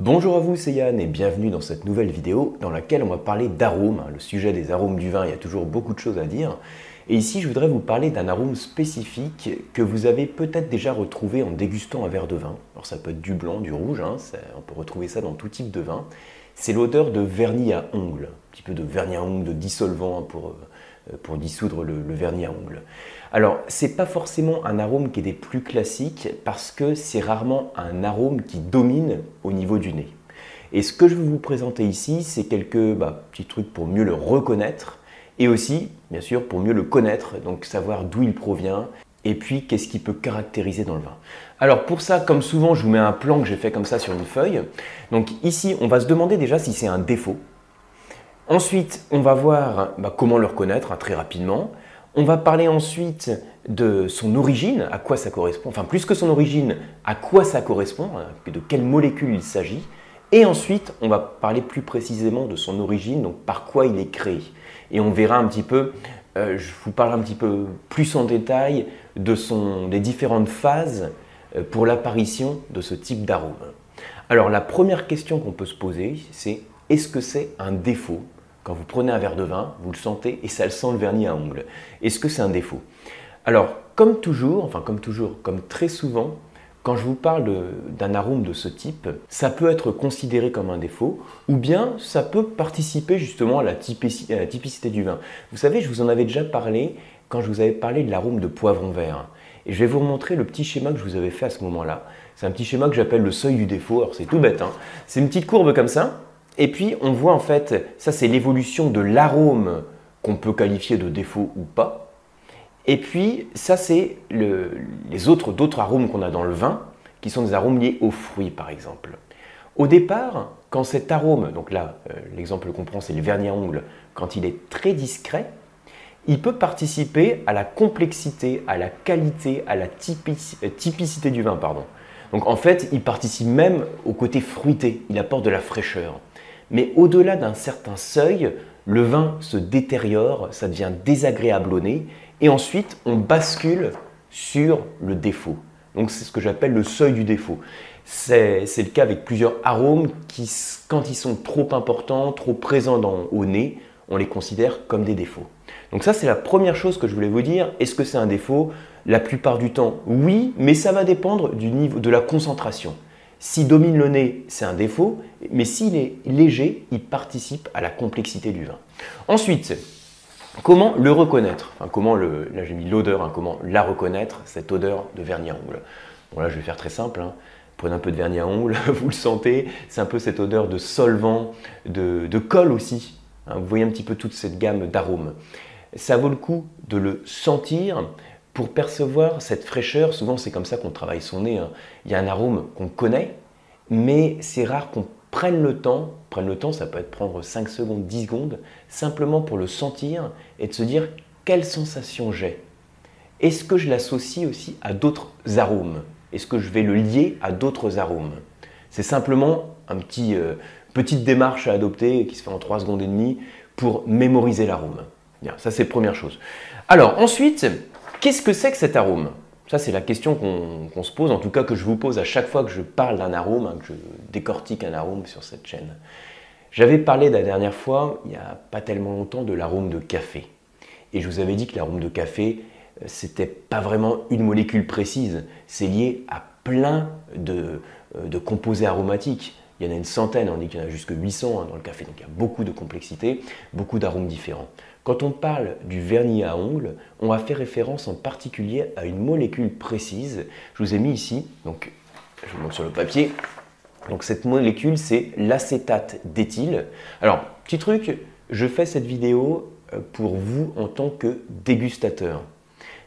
Bonjour à vous, c'est Yann et bienvenue dans cette nouvelle vidéo dans laquelle on va parler d'arômes. Le sujet des arômes du vin, il y a toujours beaucoup de choses à dire. Et ici, je voudrais vous parler d'un arôme spécifique que vous avez peut-être déjà retrouvé en dégustant un verre de vin. Alors ça peut être du blanc, du rouge, hein, on peut retrouver ça dans tout type de vin. C'est l'odeur de vernis à ongles, un petit peu de vernis à ongles, de dissolvant pour, euh, pour dissoudre le, le vernis à ongles. Alors, c'est pas forcément un arôme qui est des plus classiques parce que c'est rarement un arôme qui domine au niveau du nez. Et ce que je vais vous présenter ici, c'est quelques bah, petits trucs pour mieux le reconnaître et aussi, bien sûr, pour mieux le connaître, donc savoir d'où il provient et puis qu'est-ce qui peut caractériser dans le vin. Alors pour ça, comme souvent, je vous mets un plan que j'ai fait comme ça sur une feuille. Donc ici, on va se demander déjà si c'est un défaut. Ensuite, on va voir bah, comment le reconnaître hein, très rapidement. On va parler ensuite de son origine, à quoi ça correspond, enfin plus que son origine, à quoi ça correspond, hein, de quelle molécule il s'agit. Et ensuite, on va parler plus précisément de son origine, donc par quoi il est créé. Et on verra un petit peu, euh, je vous parlerai un petit peu plus en détail de son, des différentes phases euh, pour l'apparition de ce type d'arôme. Alors la première question qu'on peut se poser, c'est est-ce que c'est un défaut? Quand vous prenez un verre de vin, vous le sentez et ça le sent le vernis à ongles. Est-ce que c'est un défaut? Alors, comme toujours, enfin comme toujours, comme très souvent, quand je vous parle d'un arôme de ce type, ça peut être considéré comme un défaut ou bien ça peut participer justement à la, typicité, du vin. Vous savez, je vous en avais déjà parlé quand je vous avais parlé de l'arôme de poivron vert. Et je vais vous remontrer le petit schéma que je vous avais fait à ce moment-là. C'est un petit schéma que j'appelle le seuil du défaut. Alors c'est tout bête, hein. c'est une petite courbe comme ça. Et puis on voit en fait, ça c'est l'évolution de l'arôme qu'on peut qualifier de défaut ou pas. Et puis ça c'est les autres d'autres arômes qu'on a dans le vin, qui sont des arômes liés aux fruits par exemple. Au départ, quand cet arôme, donc là euh, l'exemple qu'on prend c'est le vernis à ongles, quand il est très discret, il peut participer à la complexité, à la qualité, à la euh, typicité du vin. Pardon. Donc en fait, il participe même au côté fruité, il apporte de la fraîcheur. Mais au-delà d'un certain seuil, le vin se détériore, ça devient désagréable au nez, et ensuite on bascule sur le défaut. Donc c'est ce que j'appelle le seuil du défaut. C'est le cas avec plusieurs arômes qui, quand ils sont trop importants, trop présents au nez, on les considère comme des défauts. Donc ça, c'est la première chose que je voulais vous dire. Est-ce que c'est un défaut? La plupart du temps, oui, mais ça va dépendre du niveau de la concentration. S'il domine le nez, c'est un défaut, mais s'il est léger, il participe à la complexité du vin. Ensuite, comment le reconnaître? Comment Là j'ai mis l'odeur, hein, comment la reconnaître, cette odeur de vernis à ongles? Bon là je vais faire très simple, hein. prenez un peu de vernis à ongles, vous le sentez, c'est un peu cette odeur de solvant, de, de colle aussi. Hein. vous voyez un petit peu toute cette gamme d'arômes. Ça vaut le coup de le sentir, pour percevoir cette fraîcheur, souvent c'est comme ça qu'on travaille son nez. Hein. Il y a un arôme qu'on connaît, mais c'est rare qu'on prenne le temps, prenne le temps, ça peut être prendre 5 secondes, 10 secondes, simplement pour le sentir et de se dire quelle sensation j'ai? Est-ce que je l'associe aussi à d'autres arômes? Est-ce que je vais le lier à d'autres arômes? C'est simplement une petit, euh, petite démarche à adopter qui se fait en 3 secondes et demie pour mémoriser l'arôme. Bien, ça c'est première chose. Alors ensuite, Qu'est-ce que c'est que cet arôme? Ça, c'est la question qu'on se pose, en tout cas que je vous pose à chaque fois que je parle d'un arôme, hein, que je décortique un arôme sur cette chaîne. J'avais parlé la dernière fois, il n'y a pas tellement longtemps, de l'arôme de café. Et je vous avais dit que l'arôme de café, euh, c'était pas vraiment une molécule précise, c'est lié à plein de, euh, de, composés aromatiques. Il y en a une centaine, on dit qu'il y en a jusque 800 hein, dans le café, donc il y a beaucoup de complexité, beaucoup d'arômes différents. Quand on parle du vernis à ongles, on va faire référence en particulier à une molécule précise. Je vous ai mis ici, donc je vous montre sur le papier. Donc cette molécule, c'est l'acétate d'éthyle. Alors, petit truc, je fais cette vidéo euh, pour vous en tant que dégustateur.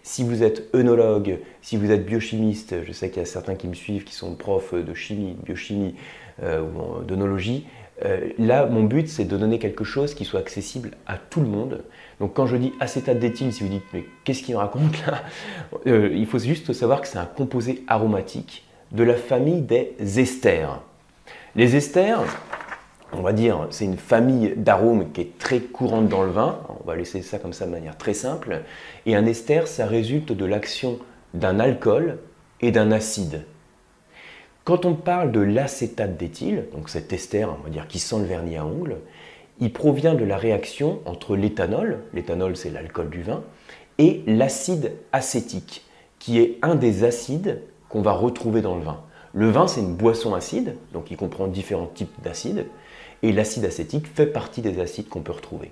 Si vous êtes œnologue, si vous êtes biochimiste, je sais qu'il y a certains qui me suivent qui sont profs de chimie, biochimie euh, ou d'œnologie, euh, là, mon but, c'est de donner quelque chose qui soit accessible à tout le monde. Donc, quand je dis acétate d'éthyle, si vous dites, mais qu'est-ce qu'il raconte là euh, Il faut juste savoir que c'est un composé aromatique de la famille des esters. Les esters, on va dire, c'est une famille d'arômes qui est très courante dans le vin. On va laisser ça comme ça de manière très simple. Et un ester, ça résulte de l'action d'un alcool et d'un acide. Quand on parle de l'acétate d'éthyle, donc cet ester, on va dire qui sent le vernis à ongles, il provient de la réaction entre l'éthanol, l'éthanol c'est l'alcool du vin, et l'acide acétique, qui est un des acides qu'on va retrouver dans le vin. Le vin, c'est une boisson acide, donc il comprend différents types d'acides, et l'acide acétique fait partie des acides qu'on peut retrouver.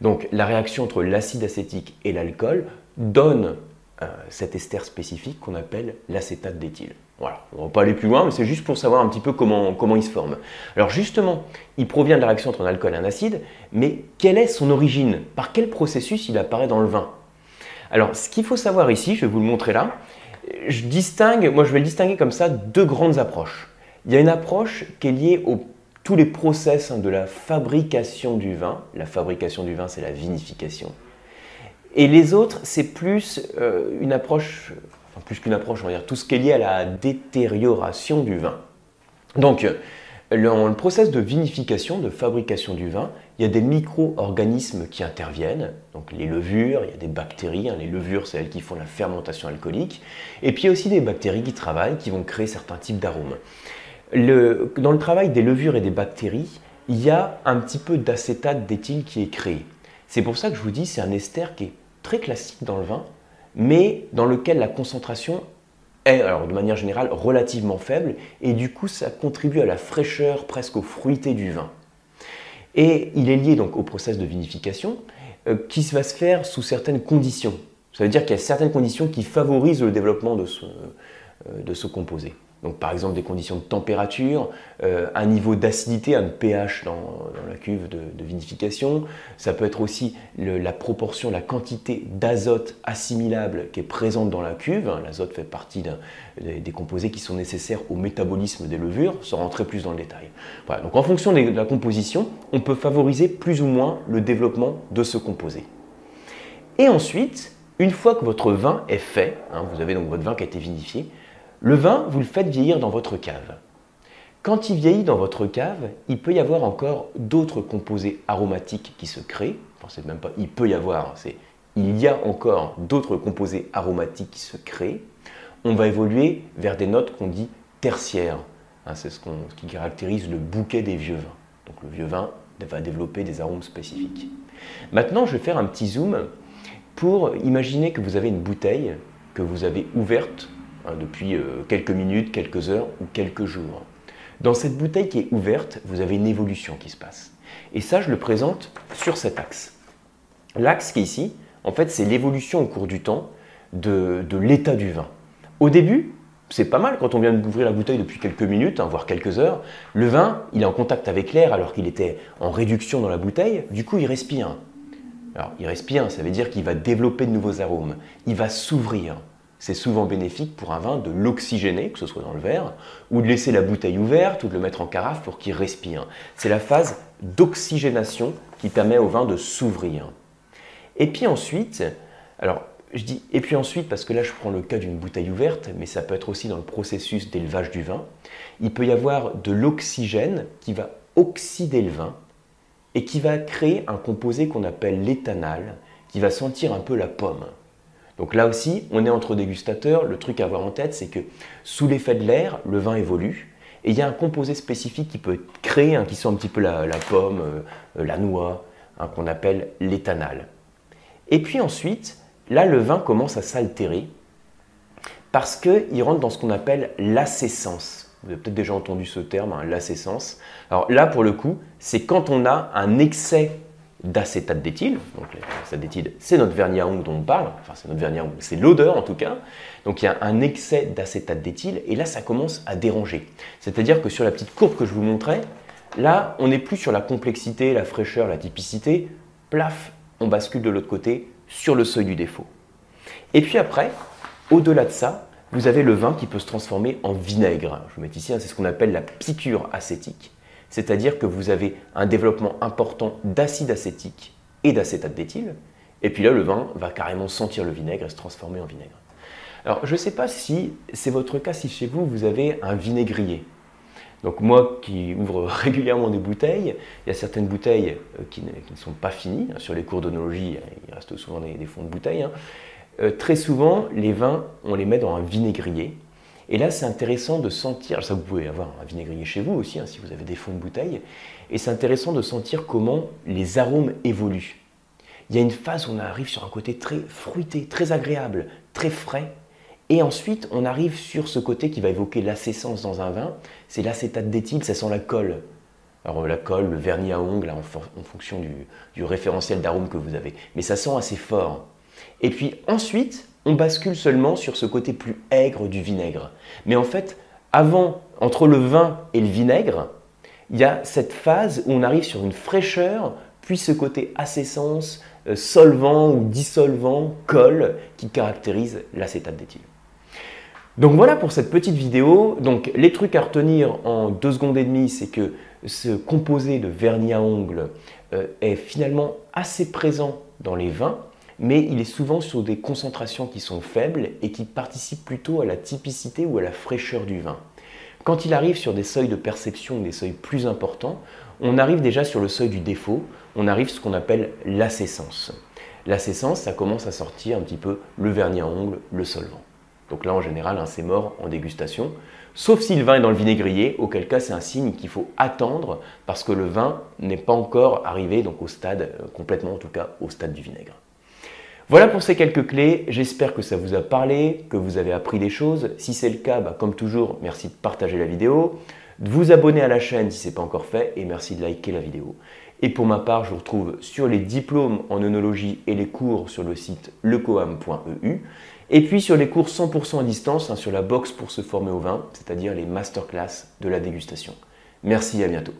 Donc la réaction entre l'acide acétique et l'alcool donne euh, cet ester spécifique qu'on appelle l'acétate d'éthyle. Voilà, on ne va pas aller plus loin, mais c'est juste pour savoir un petit peu comment, il se forme. Alors justement, il provient de la réaction entre un alcool et un acide, mais quelle est son origine? Par quel processus il apparaît dans le vin? Alors ce qu'il faut savoir ici, je vais vous le montrer là, je distingue, moi je vais le distinguer comme ça, deux grandes approches. Il y a une approche qui est liée à tous les process hein, de la fabrication du vin. La fabrication du vin, c'est la vinification. Et les autres, c'est plus euh, une approche, plus qu'une approche, on va dire tout ce qui est lié à la détérioration du vin. Donc, dans le process de vinification, de fabrication du vin, il y a des micro-organismes qui interviennent, donc les levures, il y a des bactéries, hein. les levures c'est elles qui font la fermentation alcoolique, et puis aussi des bactéries qui travaillent, qui vont créer certains types d'arômes. Dans le travail des levures et des bactéries, il y a un petit peu d'acétate d'éthyle qui est créé. C'est pour ça que je vous dis c'est un ester qui est très classique dans le vin, mais dans lequel la concentration est, alors de manière générale, relativement faible, et du coup ça contribue à la fraîcheur, presque au fruité du vin. Et il est lié donc au process de vinification euh, qui va se faire sous certaines conditions. Ça veut dire qu'il y a certaines conditions qui favorisent le développement de ce, euh, de ce composé. Donc par exemple des conditions de température, euh, un niveau d'acidité, un pH dans, la cuve de, vinification. Ça peut être aussi la proportion, la quantité d'azote assimilable qui est présente dans la cuve. L'azote fait partie des, composés qui sont nécessaires au métabolisme des levures, sans rentrer plus dans le détail. donc en fonction de la composition, on peut favoriser plus ou moins le développement de ce composé. Et ensuite, une fois que votre vin est fait, hein, vous avez donc votre vin qui a été vinifié, le vin, vous le faites vieillir dans votre cave. Quand il vieillit dans votre cave, il peut y avoir encore d'autres composés aromatiques qui se créent. Enfin, c'est même pas il peut y avoir, c'est il y a encore d'autres composés aromatiques qui se créent. On va évoluer vers des notes qu'on dit tertiaires. Hein, c'est ce, ce, qui caractérise le bouquet des vieux vins. Donc le vieux vin va développer des arômes spécifiques. Maintenant, je vais faire un petit zoom pour imaginer que vous avez une bouteille que vous avez ouverte Hein, depuis euh, quelques minutes, quelques heures ou quelques jours. Dans cette bouteille qui est ouverte, vous avez une évolution qui se passe. Et ça, je le présente sur cet axe. L'axe qui est ici, en fait, c'est l'évolution au cours du temps de, l'état du vin. Au début, c'est pas mal quand on vient d'ouvrir la bouteille depuis quelques minutes, hein, voire quelques heures. Le vin, il est en contact avec l'air alors qu'il était en réduction dans la bouteille. Du coup, il respire. Alors, il respire, ça veut dire qu'il va développer de nouveaux arômes. Il va s'ouvrir c'est souvent bénéfique pour un vin de l'oxygéner, que ce soit dans le verre, ou de laisser la bouteille ouverte ou de le mettre en carafe pour qu'il respire. C'est la phase d'oxygénation qui permet au vin de s'ouvrir. Et puis ensuite, alors je dis et puis ensuite parce que là je prends le cas d'une bouteille ouverte, mais ça peut être aussi dans le processus d'élevage du vin, il peut y avoir de l'oxygène qui va oxyder le vin et qui va créer un composé qu'on appelle l'éthanal, qui va sentir un peu la pomme. Donc là aussi, on est entre dégustateurs. Le truc à avoir en tête, c'est que sous l'effet de l'air, le vin évolue. Et il y a un composé spécifique qui peut créer, hein, qui sent un petit peu la, pomme, euh, la noix, hein, qu'on appelle l'éthanal. Et puis ensuite, là, le vin commence à s'altérer parce qu'il rentre dans ce qu'on appelle l'acessence. Vous avez peut-être déjà entendu ce terme, hein, l'acessence. Alors là, pour le coup, c'est quand on a un excès d'acétate d'éthyle. Donc l'acétate d'éthyle, c'est notre vernis à ongles dont on parle, enfin c'est notre vernis à ongles, c'est l'odeur en tout cas. Donc il y a un excès d'acétate d'éthyle et là ça commence à déranger. C'est-à-dire que sur la petite courbe que je vous montrais, là on n'est plus sur la complexité, la fraîcheur, la typicité, plaf, on bascule de l'autre côté sur le seuil du défaut. Et puis après, au-delà de ça, vous avez le vin qui peut se transformer en vinaigre. Je vous mets ici, hein, c'est ce qu'on appelle la piqûre acétique c'est-à-dire que vous avez un développement important d'acide acétique et d'acétate d'éthyle, et puis là le vin va carrément sentir le vinaigre et se transformer en vinaigre. Alors je ne sais pas si c'est votre cas, si chez vous vous avez un vinaigrier. Donc moi qui ouvre régulièrement des bouteilles, il y a certaines bouteilles euh, qui ne, sont pas finies. Sur les cours d'onologie, il reste souvent des, fonds de bouteilles. Hein. Euh, très souvent, les vins, on les met dans un vinaigrier. Et là, c'est intéressant de sentir, ça vous pouvez avoir un vinaigrier chez vous aussi, hein, si vous avez des fonds de bouteille, et c'est intéressant de sentir comment les arômes évoluent. Il y a une phase où on arrive sur un côté très fruité, très agréable, très frais, et ensuite on arrive sur ce côté qui va évoquer l'acessence dans un vin, c'est l'acétate d'éthyle, ça sent la colle. Alors la colle, le vernis à ongles, en, fonction du, du référentiel d'arôme que vous avez, mais ça sent assez fort. Et puis ensuite, on bascule seulement sur ce côté plus aigre du vinaigre. Mais en fait, avant, entre le vin et le vinaigre, il y a cette phase où on arrive sur une fraîcheur, puis ce côté ascessence, euh, solvant ou dissolvant, colle, qui caractérise l'acétate d'éthyle. Donc voilà pour cette petite vidéo. Donc les trucs à retenir en deux secondes et demie, c'est que ce composé de vernis à ongles euh, est finalement assez présent dans les vins, mais il est souvent sur des concentrations qui sont faibles et qui participent plutôt à la typicité ou à la fraîcheur du vin. Quand il arrive sur des seuils de perception, des seuils plus importants, on arrive déjà sur le seuil du défaut, on arrive ce qu'on appelle l'acessence. L'acessence, ça commence à sortir un petit peu le vernis à ongles, le solvant. Donc là, en général, c'est mort en dégustation, sauf si le vin est dans le vinaigrier, auquel cas c'est un signe qu'il faut attendre parce que le vin n'est pas encore arrivé donc au stade, euh, complètement en tout cas, au stade du vinaigre. Voilà pour ces quelques clés, j'espère que ça vous a parlé, que vous avez appris des choses. Si c'est le cas, bah, comme toujours, merci de partager la vidéo, de vous abonner à la chaîne si ce n'est pas encore fait et merci de liker la vidéo. Et pour ma part, je vous retrouve sur les diplômes en œnologie et les cours sur le site lecoam.eu et puis sur les cours 100% à distance hein, sur la box pour se former au vin, c'est-à-dire les masterclass de la dégustation. Merci, à bientôt.